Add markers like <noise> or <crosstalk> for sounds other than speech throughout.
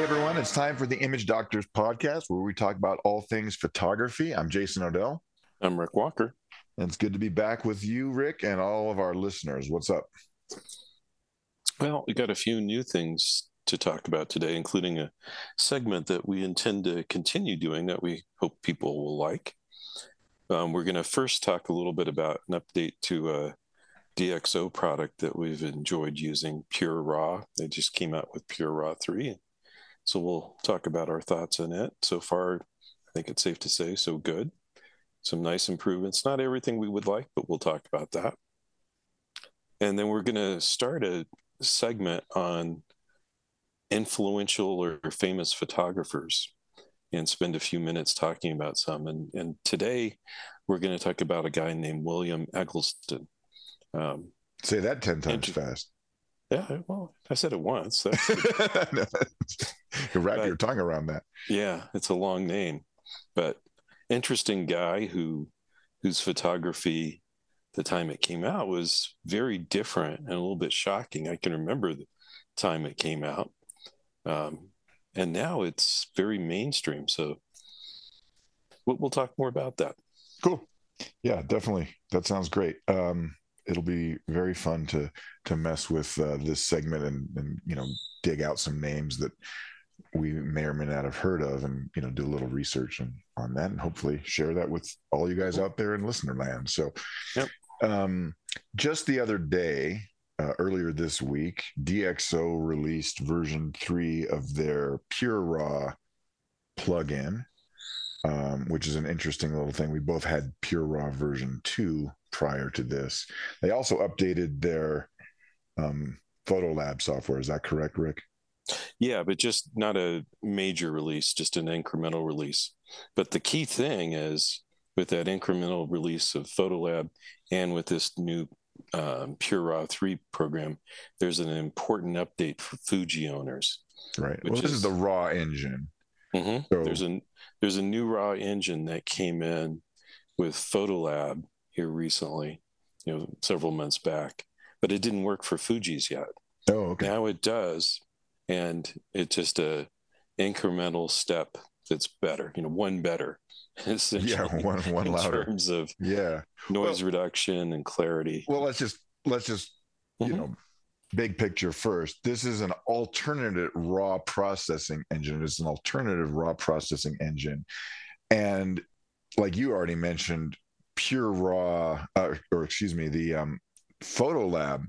Hey everyone, it's time for the Image Doctors podcast where we talk about all things photography. I'm Jason Odell. I'm Rick Walker. And it's good to be back with you, Rick, and all of our listeners. What's up? Well, we got a few new things to talk about today, including a segment that we intend to continue doing that we hope people will like. Um, we're going to first talk a little bit about an update to a DxO product that we've enjoyed using, Pure Raw. They just came out with Pure Raw 3. So we'll talk about our thoughts on it. So far, I think it's safe to say so good. Some nice improvements. Not everything we would like, but we'll talk about that. And then we're going to start a segment on influential or famous photographers and spend a few minutes talking about some. And, and today we're going to talk about a guy named William Eggleston. Um, Say that 10 times fast. Yeah, well, I said it once. <laughs> <laughs> <laughs> you wrap but, your tongue around that. Yeah, it's a long name, but interesting guy who whose photography the time it came out was very different and a little bit shocking. I can remember the time it came out. Um, and now it's very mainstream. So we'll, we'll, talk more about that. Cool. Yeah, definitely. That sounds great. Um, it'll be very fun to to mess with uh, this segment and and you know dig out some names that we may or may not have heard of and you know do a little research and, on that and hopefully share that with all you guys out there in listener land so yep. um, just the other day uh, earlier this week, DxO released version three of their Pure Raw plugin, um, which is an interesting little thing. We both had Pure Raw version two prior to this. They also updated their um, photo lab software. Is that correct, Rick? Yeah, but just not a major release, just an incremental release. But the key thing is with that incremental release of Photolab and with this new um, Pure Raw 3 program, there's an important update for Fuji owners. Right. Well, this is, is the raw engine. Mm-hmm. So... There's a there's a new raw engine that came in with Photolab here recently, you know, several months back, but it didn't work for Fuji's yet. Oh, okay. Now it does, and it's just a incremental step that's better. You know, one better. <laughs> yeah, one one in louder. In terms of yeah noise well, reduction and clarity. Well, let's just let's just mm-hmm. you know big picture first. This is an alternative raw processing engine. It's an alternative raw processing engine, and like you already mentioned, pure raw, uh, or excuse me, the um, Photolab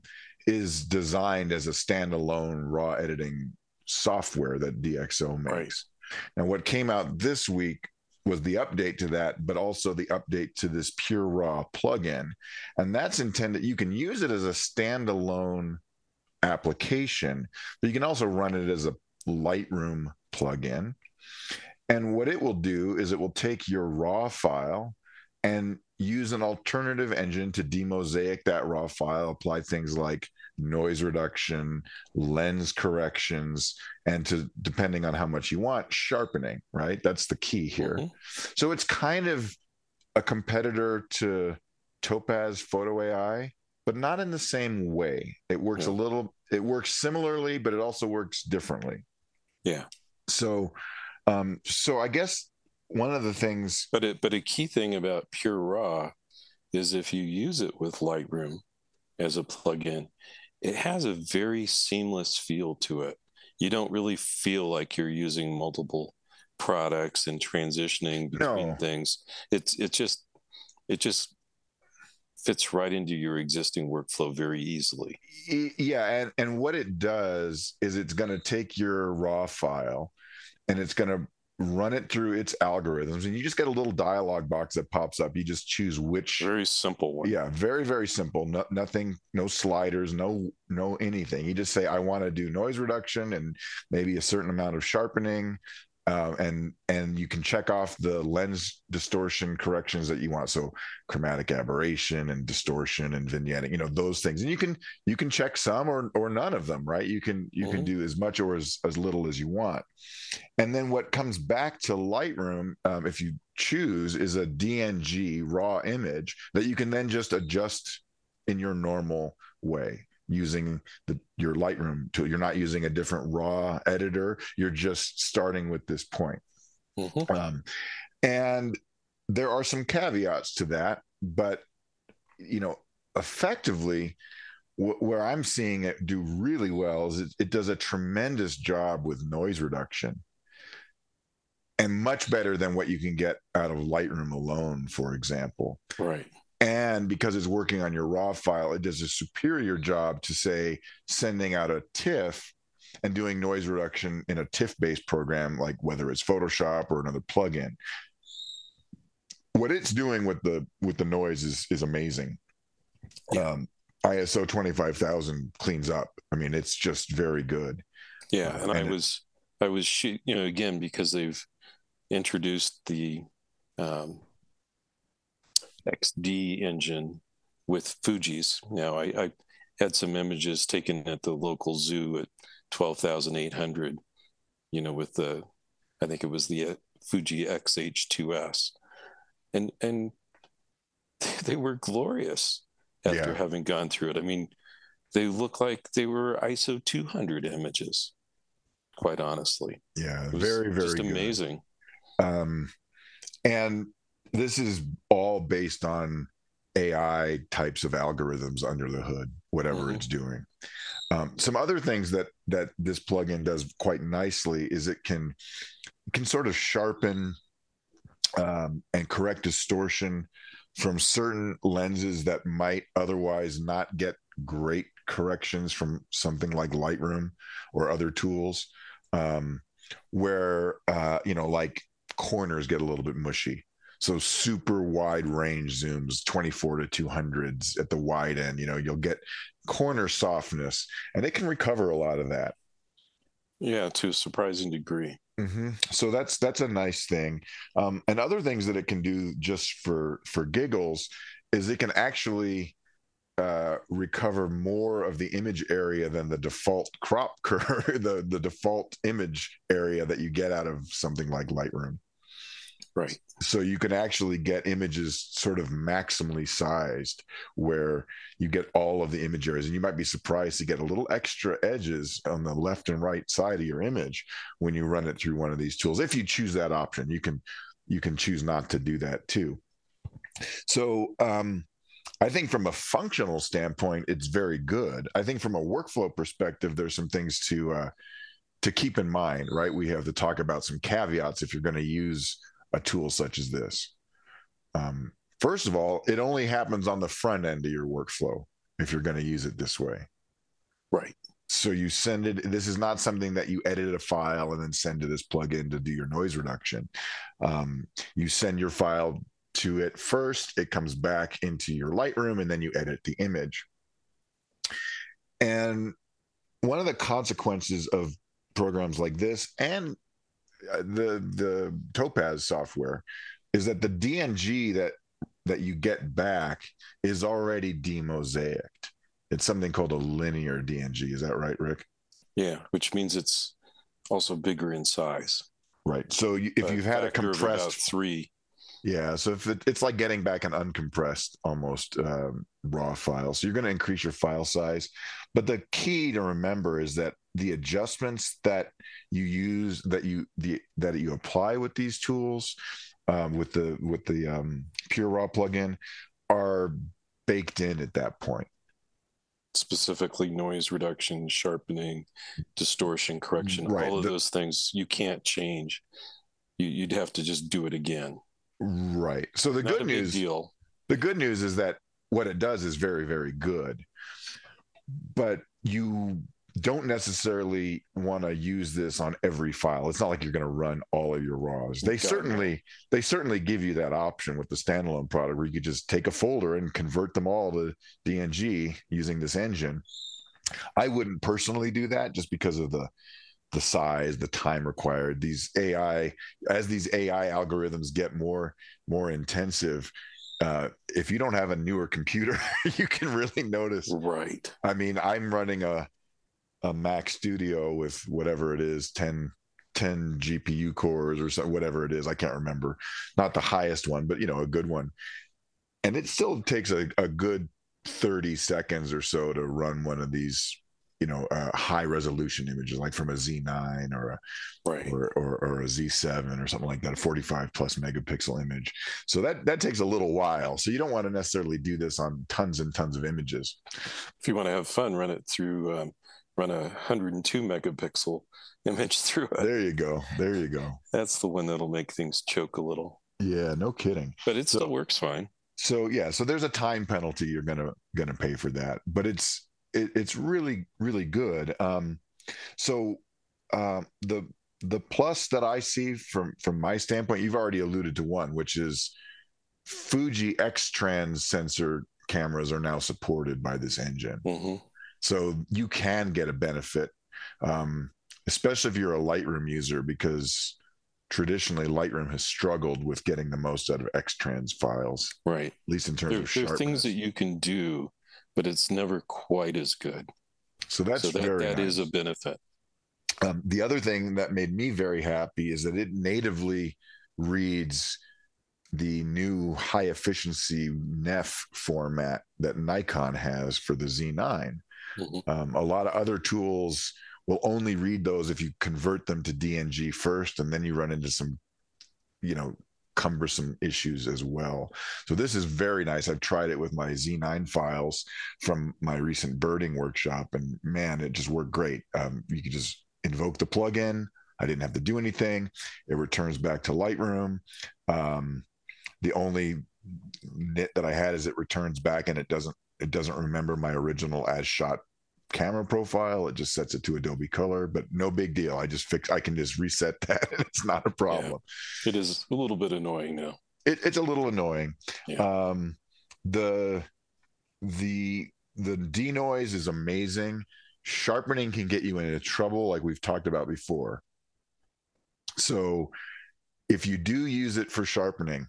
is designed as a standalone raw editing software that DxO makes. Right. And what came out this week was the update to that, but also the update to this Pure Raw plugin. And that's intended, you can use it as a standalone application, but you can also run it as a Lightroom plugin. And what it will do is it will take your raw file and use an alternative engine to demosaic that raw file, apply things like noise reduction, lens corrections, and to depending on how much you want, sharpening, right? That's the key here. Mm-hmm. So it's kind of a competitor to Topaz Photo AI, but not in the same way. It works yeah. a little, it works similarly, but it also works differently. Yeah. So, um, so I guess one of the things, but it, but a key thing about Pure Raw is if you use it with Lightroom as a plugin, it has a very seamless feel to it. You don't really feel like you're using multiple products and transitioning between no. things. It's it just it just fits right into your existing workflow very easily. Yeah, and and what it does is it's going to take your raw file and it's going to run it through its algorithms and you just get a little dialog box that pops up. You just choose which very simple one. Yeah very very simple. No, nothing no sliders no no anything. You just say i want to do noise reduction and maybe a certain amount of sharpening uh, and and you can check off the lens distortion corrections that you want. So chromatic aberration and distortion and vignetting you know those things. And you can you can check some or or none of them right? You can you mm-hmm. can do as much or as, as little as you want. And then what comes back to lightroom um, if you choose is a dng raw image that you can then just adjust in your normal way using the, your Lightroom tool. You're not using a different raw editor. You're just starting with this point. Mm-hmm. Um, and there are some caveats to that, but you know, effectively, where I'm seeing it do really well is it, it does a tremendous job with noise reduction and much better than what you can get out of Lightroom alone, for example. Right. And because it's working on your RAW file, it does a superior job to, say, sending out a TIFF and doing noise reduction in a TIFF based program, like whether it's Photoshop or another plugin. What it's doing with the with the noise is is amazing. Yeah. Um, ISO twenty five thousand cleans up. I mean, it's just very good. Yeah, uh, and, and I was I was you know again because they've introduced the um, XD engine with Fuji's. Now, I, I, had some images taken at the local zoo at 12,800, you know, with the, I think it was the uh, Fuji XH2S. And, and <laughs> they were glorious after yeah. having gone through it. I mean, they look like they were ISO 200 images, quite honestly. Yeah, very, very just amazing. Um, and this is all based on AI types of algorithms under the hood, whatever mm-hmm. it's doing. Um, some other things that that this plugin does quite nicely is it can can sort of sharpen um, and correct distortion from certain lenses that might otherwise not get great corrections from something like Lightroom or other tools. Um, where uh, you know, like corners get a little bit mushy. So super wide range zooms, 24 to 200s at the wide end, you know, you'll get corner softness and it can recover a lot of that. Yeah, to a surprising degree. Mm-hmm. So that's that's a nice thing. Um, and other things that it can do just for for giggles is it can actually uh, recover more of the image area than the default crop <laughs> curve, the the default image area that you get out of something like Lightroom. Right. So you can actually get images sort of maximally sized where you get all of the image areas. And you might be surprised to get a little extra edges on the left and right side of your image when you run it through one of these tools. If you choose that option, you can you can choose not to do that too. So um, I think from a functional standpoint, it's very good. I think from a workflow perspective, there's some things to uh, to keep in mind, right? We have to talk about some caveats if you're going to use a tool such as this? Um, first of all, it only happens on the front end of your workflow if you're going to use it this way. Right. So you send it. This is not something that you edit a file and then send to this plugin to do your noise reduction. Um, you send your file to it first. It comes back into your Lightroom, and then you edit the image. And one of the consequences of programs like this and the the Topaz software is that the DNG that that you get back is already demosaicked. It's something called a linear DNG. Is that right, Rick? Yeah, which means it's also bigger in size. Right. So you, if you've had a compressed three, yeah. So if it, it's like getting back an uncompressed, almost um, raw file, so you're going to increase your file size. But the key to remember is that the adjustments that you use that you the that you apply with these tools um, with the with the um, pure raw plugin are baked in at that point. Specifically noise reduction sharpening distortion correction right. all of the, those things you can't change. You, would have to just do it again. Right. So the Not good news deal. the good news is that what it does is very very good. But you don't necessarily want to use this on every file. It's not like you're going to run all of your RAWs. They certainly they certainly give you that option with the standalone product where you could just take a folder and convert them all to DNG using this engine. I wouldn't personally do that just because of the the size, the time required. These AI as these AI algorithms get more more intensive, uh, if you don't have a newer computer, <laughs> you can really notice. Right. I mean, I'm running a a Mac Studio with whatever it is 10 10 GPU cores or so, whatever it is. I can't remember. Not the highest one, but you know, a good one. And it still takes a, a good 30 seconds or so to run one of these you know uh, high resolution images like from a z9 or a right. or, or, or, a z7 or something like that a 45 plus megapixel image so that that takes a little while so you don't want to necessarily do this on tons and tons of images if you want to have fun run it through um, run a 102 megapixel <laughs> image through it there you go there you go that's the one that'll make things choke a little yeah no kidding but it so, still works fine so yeah so there's a time penalty you're gonna gonna pay for that but it's it, it's really really good. Um, so uh, the the plus that I see from from my standpoint, you've already alluded to one, which is Fuji X Trans sensor cameras are now supported by this engine. Mm-hmm. So you can get a benefit, um, especially if you're a Lightroom user, because traditionally Lightroom has struggled with getting the most out of Xtrans files. Right. At least in terms there, of sharpness. There are things that you can do but it's never quite as good. So that's so that, very that nice. is a benefit. Um, the other thing that made me very happy is that it natively reads the new high efficiency NEF format that Nikon has for the Z9. Mm-hmm. Um, a lot of other tools will only read those if you convert them to DNG first, and then you run into some, you know, cumbersome issues as well. So this is very nice. I've tried it with my Z9 files from my recent birding workshop, and man, it just worked great. Um, you could just invoke the plugin. I didn't have to do anything. It returns back to Lightroom. Um, the only nit that I had is it returns back and it doesn't it doesn't remember my original as shot camera profile. It just sets it to Adobe Color, but no big deal. I just fix. I can just reset <laughs> that, and it's not a problem. Yeah. It is a little bit annoying now. It, it's a little annoying. Yeah. Um, the the the denoise is amazing. Sharpening can get you into trouble, like we've talked about before. So, if you do use it for sharpening,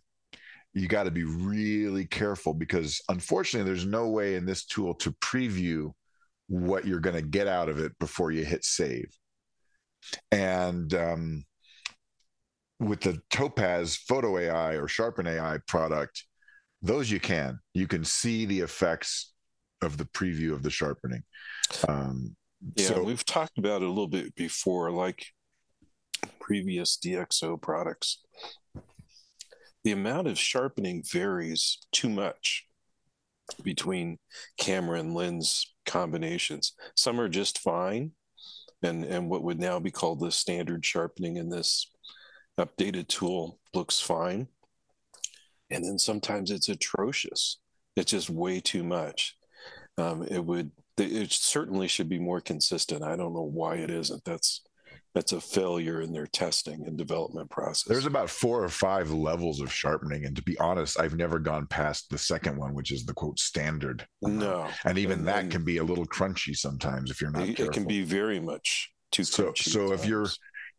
you got to be really careful because unfortunately, there's no way in this tool to preview what you're going to get out of it before you hit save. And um, with the Topaz Photo AI or Sharpen AI product, those you can. You can see the effects of the preview of the sharpening. Um, yeah, so, we've talked about it a little bit before, like previous DxO products. The amount of sharpening varies too much between camera and lens combinations. Some are just fine, and and what would now be called the standard sharpening in this updated tool looks fine. And then sometimes it's atrocious. It's just way too much. Um, it would it certainly should be more consistent. I don't know why it isn't. That's that's a failure in their testing and development process. There's about four or five levels of sharpening, and to be honest, I've never gone past the second one, which is the quote standard. No, and even and, that and can be a little crunchy sometimes if you're not. It, it can be very much too so. So if you're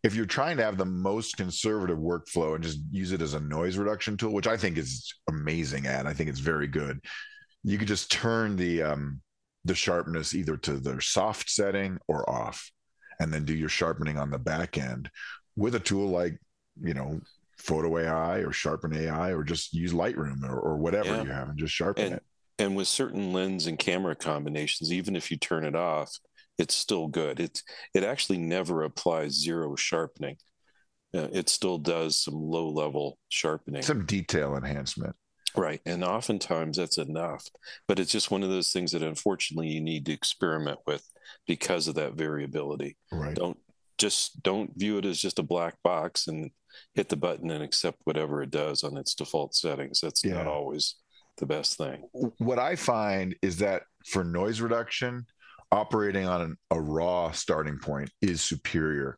if you're trying to have the most conservative workflow and just use it as a noise reduction tool, which I think is amazing at, I think it's very good. You could just turn the um, the sharpness either to the soft setting or off and then do your sharpening on the back end with a tool like you know photo ai or sharpen ai or just use lightroom or, or whatever yeah. you have and just sharpen and, it and with certain lens and camera combinations even if you turn it off it's still good it it actually never applies zero sharpening uh, it still does some low level sharpening some detail enhancement Right. And oftentimes that's enough. But it's just one of those things that unfortunately you need to experiment with because of that variability. Right. Don't just don't view it as just a black box and hit the button and accept whatever it does on its default settings. That's yeah. not always the best thing. What I find is that for noise reduction, operating on an, a raw starting point is superior.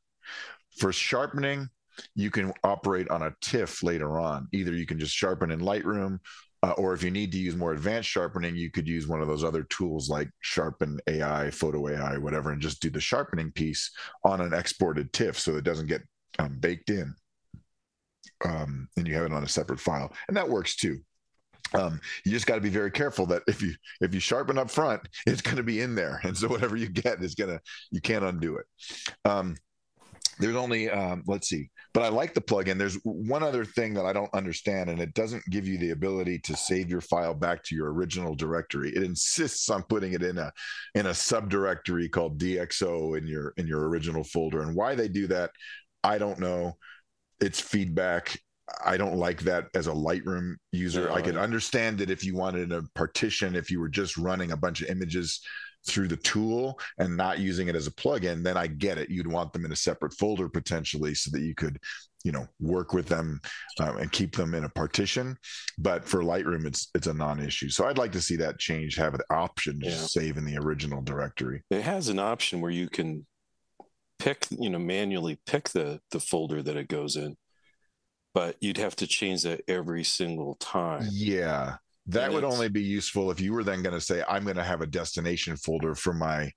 For sharpening, you can operate on a TIFF later on. Either you can just sharpen in Lightroom, uh, or if you need to use more advanced sharpening, you could use one of those other tools like Sharpen AI, Photo AI, whatever, and just do the sharpening piece on an exported TIFF so it doesn't get um, baked in. Um, and you have it on a separate file, and that works too. Um, you just got to be very careful that if you if you sharpen up front, it's going to be in there, and so whatever you get is gonna you can't undo it. There's only um, let's see but i like the plugin. There's one other thing that i don't understand and it doesn't give you the ability to save your file back to your original directory. It insists on putting it in a in a subdirectory called dxo in your in your original folder. And why they do that i don't know. It's feedback. I don't like that as a Lightroom user. No, I could understand it if you wanted a partition, if you were just running a bunch of images through the tool and not using it as a plugin, then I get it. You'd want them in a separate folder potentially so that you could, you know, work with them um, and keep them in a partition. But for Lightroom, it's it's a non-issue. So I'd like to see that change, have an option to yeah. save in the original directory. It has an option where you can pick, you know, manually pick the the folder that it goes in but you'd have to change that every single time. Yeah. That would only be useful if you were then going to say, I'm going to have a destination folder for my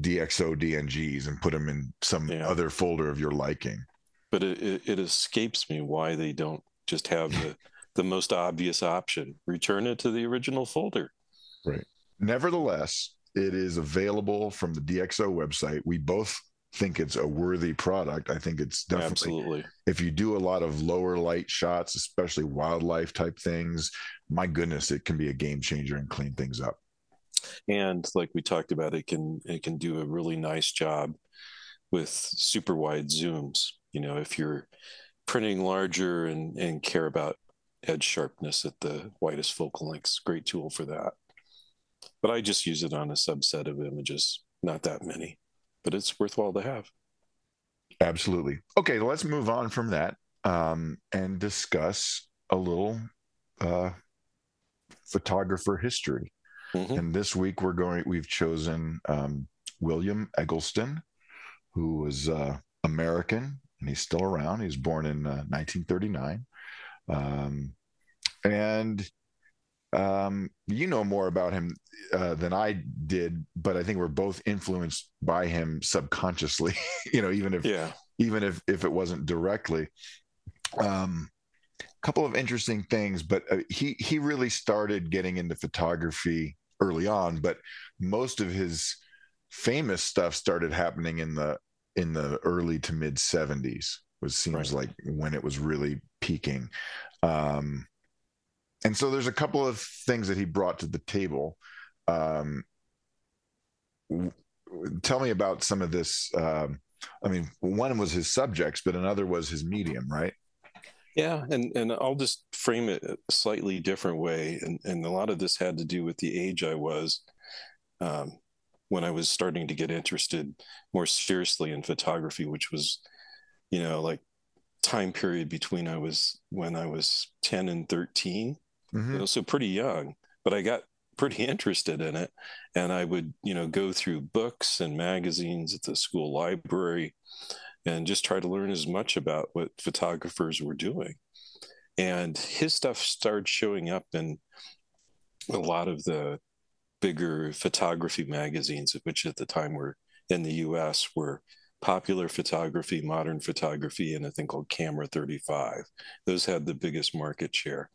DxO DNGs and put them in some yeah. other folder of your liking. But it, it, it escapes me why they don't just have the, the most obvious option return it to the original folder. Right. Nevertheless, it is available from the DxO website. We both think it's a worthy product. I think it's definitely Absolutely. if you do a lot of lower light shots, especially wildlife type things, my goodness, it can be a game changer and clean things up. And like we talked about, it can it can do a really nice job with super wide zooms. You know, if you're printing larger and, and care about edge sharpness at the widest focal lengths, great tool for that. But I just use it on a subset of images, not that many but it's worthwhile to have. Absolutely. Okay, let's move on from that um, and discuss a little uh, photographer history. Mm-hmm. And this week we're going. We've chosen um, William Eggleston, who was uh, American, and he's still around. He was born in uh, 1939, um, and um, you know more about him uh, than I did, but I think we're both influenced by him subconsciously. <laughs> you know, even if yeah. even if if it wasn't directly. Um, couple of interesting things, but uh, he he really started getting into photography early on, but most of his famous stuff started happening in the in the early to mid 70s was seems right. like when it was really peaking um and so there's a couple of things that he brought to the table. Um, tell me about some of this. Um, I mean, one was his subjects, but another was his medium, right? Yeah, and and I'll just frame it a slightly different way, and and a lot of this had to do with the age I was um, when I was starting to get interested more seriously in photography, which was, you know, like time period between I was when I was ten and thirteen, mm-hmm. you know, so pretty young. But I got pretty <laughs> interested in it, and I would, you know, go through books and magazines at the school library, and just try to learn as much about what photographers were doing. And his stuff started showing up in a lot of the bigger photography magazines, which at the time were in the U.S. were popular photography, modern photography, and a thing called Camera 35. Those had the biggest market share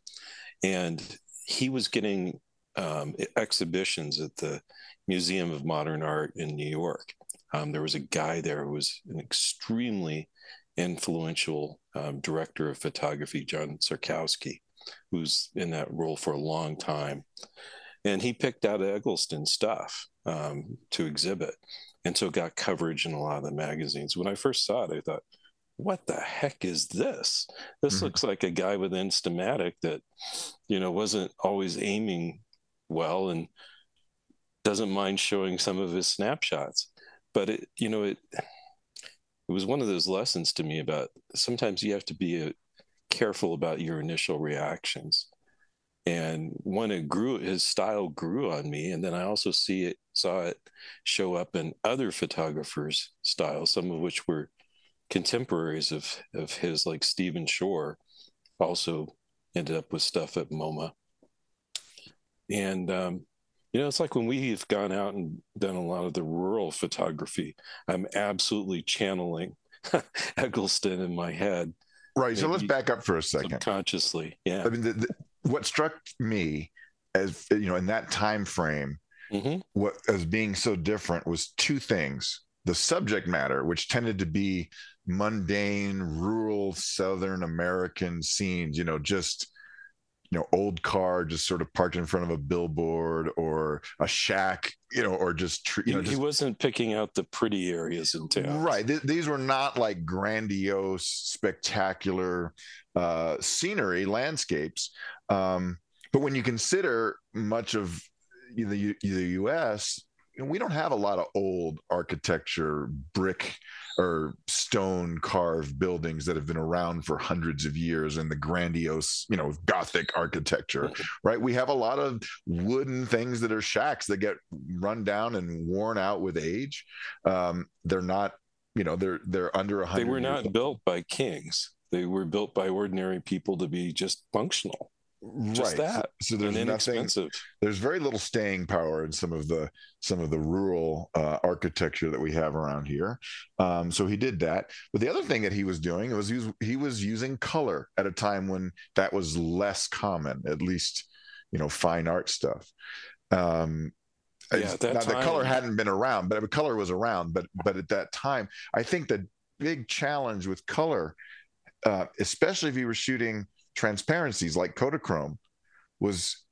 and he was getting um, exhibitions at the Museum of Modern Art in New York. Um, there was a guy there who was an extremely influential um, director of photography, John Szarkowski, who's in that role for a long time. And he picked out Eggleston stuff um, to exhibit. And so got coverage in a lot of the magazines. When I first saw it, I thought, what the heck is this? This mm-hmm. looks like a guy with Instamatic that, you know, wasn't always aiming well and doesn't mind showing some of his snapshots. But it, you know, it it was one of those lessons to me about sometimes you have to be a, uh, careful about your initial reactions. And when it grew, his style grew on me, and then I also see it saw it show up in other photographers' styles, some of which were contemporaries of of his, like Stephen Shore, also ended up with stuff at MoMA. And um, you know, it's like when we've gone out and done a lot of the rural photography, I'm absolutely channeling <laughs> Eggleston in my head. Right. So let's back up for a second. Consciously, yeah. I mean, the, the, what struck me as you know in that time frame, mm-hmm. what as being so different was two things. The subject matter, which tended to be mundane, rural Southern American scenes, you know, just you know old car just sort of parked in front of a billboard or a shack you know or just you know he, just, he wasn't picking out the pretty areas in town. Right. Th- these were not like grandiose spectacular uh, scenery landscapes. Um, but when you consider much of the, the us we don't have a lot of old architecture brick or stone carved buildings that have been around for hundreds of years and the grandiose, you know, Gothic architecture, mm-hmm. right? We have a lot of wooden things that are shacks that get run down and worn out with age. Um, they're not, you know, they're they're under a hundred. They were not built by kings. They were built by ordinary people to be just functional just right. that. So, so there's nothing there's very little staying power in some of the some of the rural uh, architecture that we have around here. Um, so he did that. But the other thing that he was doing was he was he was using color at a time when that was less common at least you know fine art stuff. Um, yeah, now time, the color hadn't been around but color was around but but at that time i think the big challenge with color uh, especially if you were shooting transparencies like Kodachrome was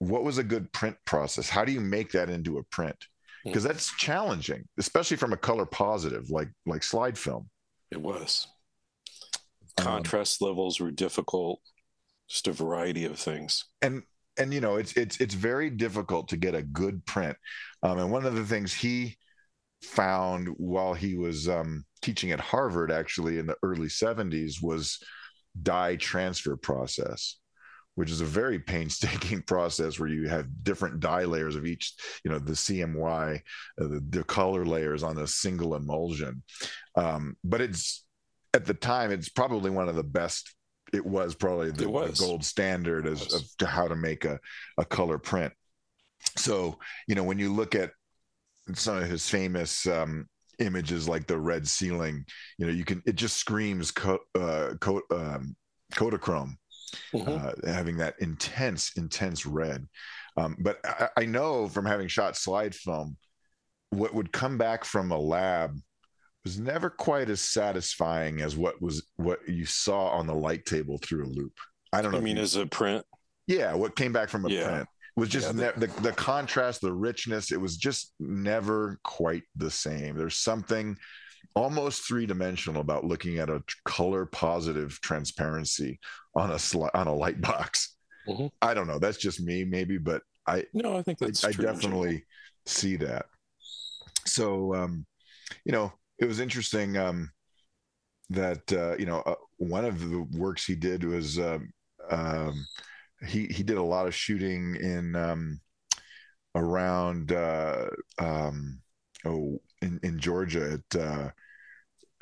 what was a good print process? How do you make that into a print? Because hmm. that's challenging, especially from a color positive like like slide film. It was. Um, Contrast um, levels were difficult, just a variety of things. And and you know it's it's it's very difficult to get a good print. Um, and one of the things he found while he was um, teaching at Harvard, actually in the early '70s, was dye transfer process which is a very painstaking <laughs> process where you have different dye layers of each, you know, the CMY, uh, the, the, color layers on a single emulsion. Um, but it's at the time, it's probably one of the best. It was probably the, was. the gold standard as of to how to make a, a color print. So, you know, when you look at some of his famous um, images like the red ceiling you know you can it just screams co- uh, co- um, Kodachrome mm-hmm. uh, having that intense intense red um, but I, I, know from having shot slide film what would come back from a lab was never quite as satisfying as what was what you saw on the light table through a loupe. i don't know i mean as a print yeah what came back from a yeah. print was just yeah, ne- the, the contrast, the richness. It was just never quite the same. There's something almost three dimensional about looking at a color positive transparency on a sli- on a light box. Mm-hmm. I don't know. That's just me, maybe, but I no, I think that's I, I definitely see that. So, um, you know, it was interesting um, that uh, you know uh, one of the works he did was um, um he he did a lot of shooting in um, around uh, um, oh in, in Georgia at uh,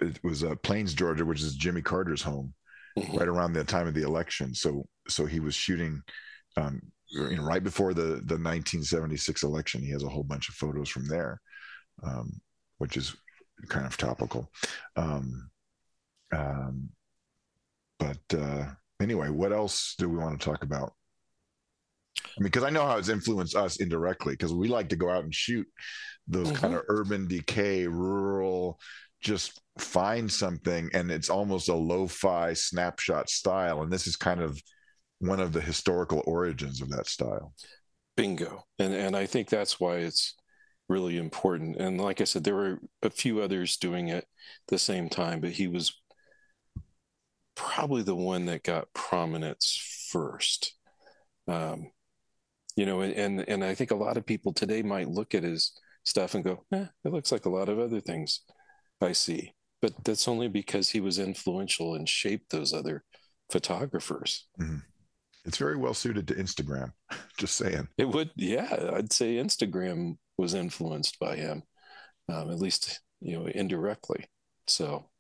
it was uh, Plains, Georgia, which is Jimmy Carter's home, mm-hmm. right around the time of the election. So so he was shooting. Um, you know, right before the the 1976 election, he has a whole bunch of photos from there, um, which is kind of topical. Um, um, but uh, anyway, what else do we want to talk about? I mean, because I know how it's influenced us indirectly because we like to go out and shoot those mm-hmm. kind of urban decay, rural, just find something and it's almost a lo-fi snapshot style. And this is kind of one of the historical origins of that style. Bingo. And and I think that's why it's really important. And like I said, there were a few others doing it the same time, but he was probably the one that got prominence first. Um, you know, and and I think a lot of people today might look at his stuff and go, eh, it looks like a lot of other things I see. But that's only because he was influential and shaped those other photographers. Mm-hmm. It's very well suited to Instagram. <laughs> Just saying. It would, yeah. I'd say Instagram was influenced by him, um, at least you know indirectly. So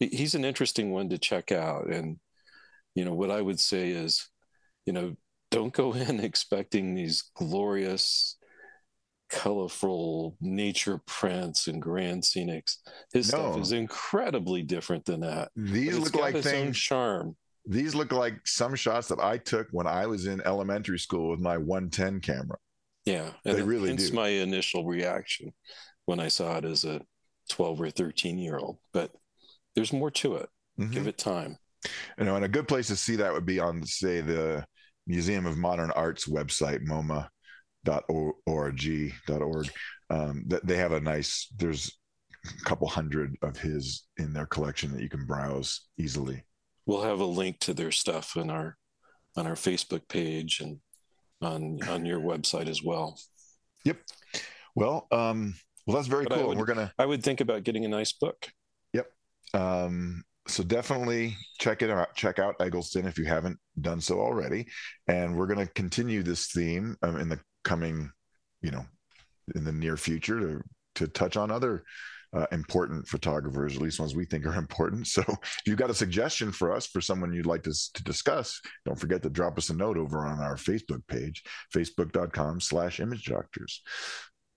he's an interesting one to check out. And you know what I would say is, you know, don't go in <laughs> expecting these glorious colorful nature prints and grand scenics his no. stuff is incredibly different than that these look like things charm these look like some shots that i took when i was in elementary school with my 110 camera yeah they really do my initial reaction when i saw it as a 12 or 13 year old, but there's more to it. Mm-hmm. Give it time. You know, and a good place to see that would be on, say, the Museum of Modern Art's website, MoMA.org. Um, that they have a nice. There's a couple hundred of his in their collection that you can browse easily. We'll have a link to their stuff in our on our Facebook page and on on your website as well. Yep. Well, um, well, that's very but cool. Would, We're gonna. I would think about getting a nice book. Um, so definitely check it out. Check out Eggleston if you haven't done so already. And we're going to continue this theme um, in the coming, you know, in the near future to to touch on other uh, important photographers, at least ones we think are <laughs> important. So if you've got a suggestion for us for someone you'd like to, to discuss, don't forget to drop us a note over on our Facebook page, facebook.com slash image doctors.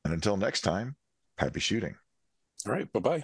And until next time, happy shooting. All right. Bye bye.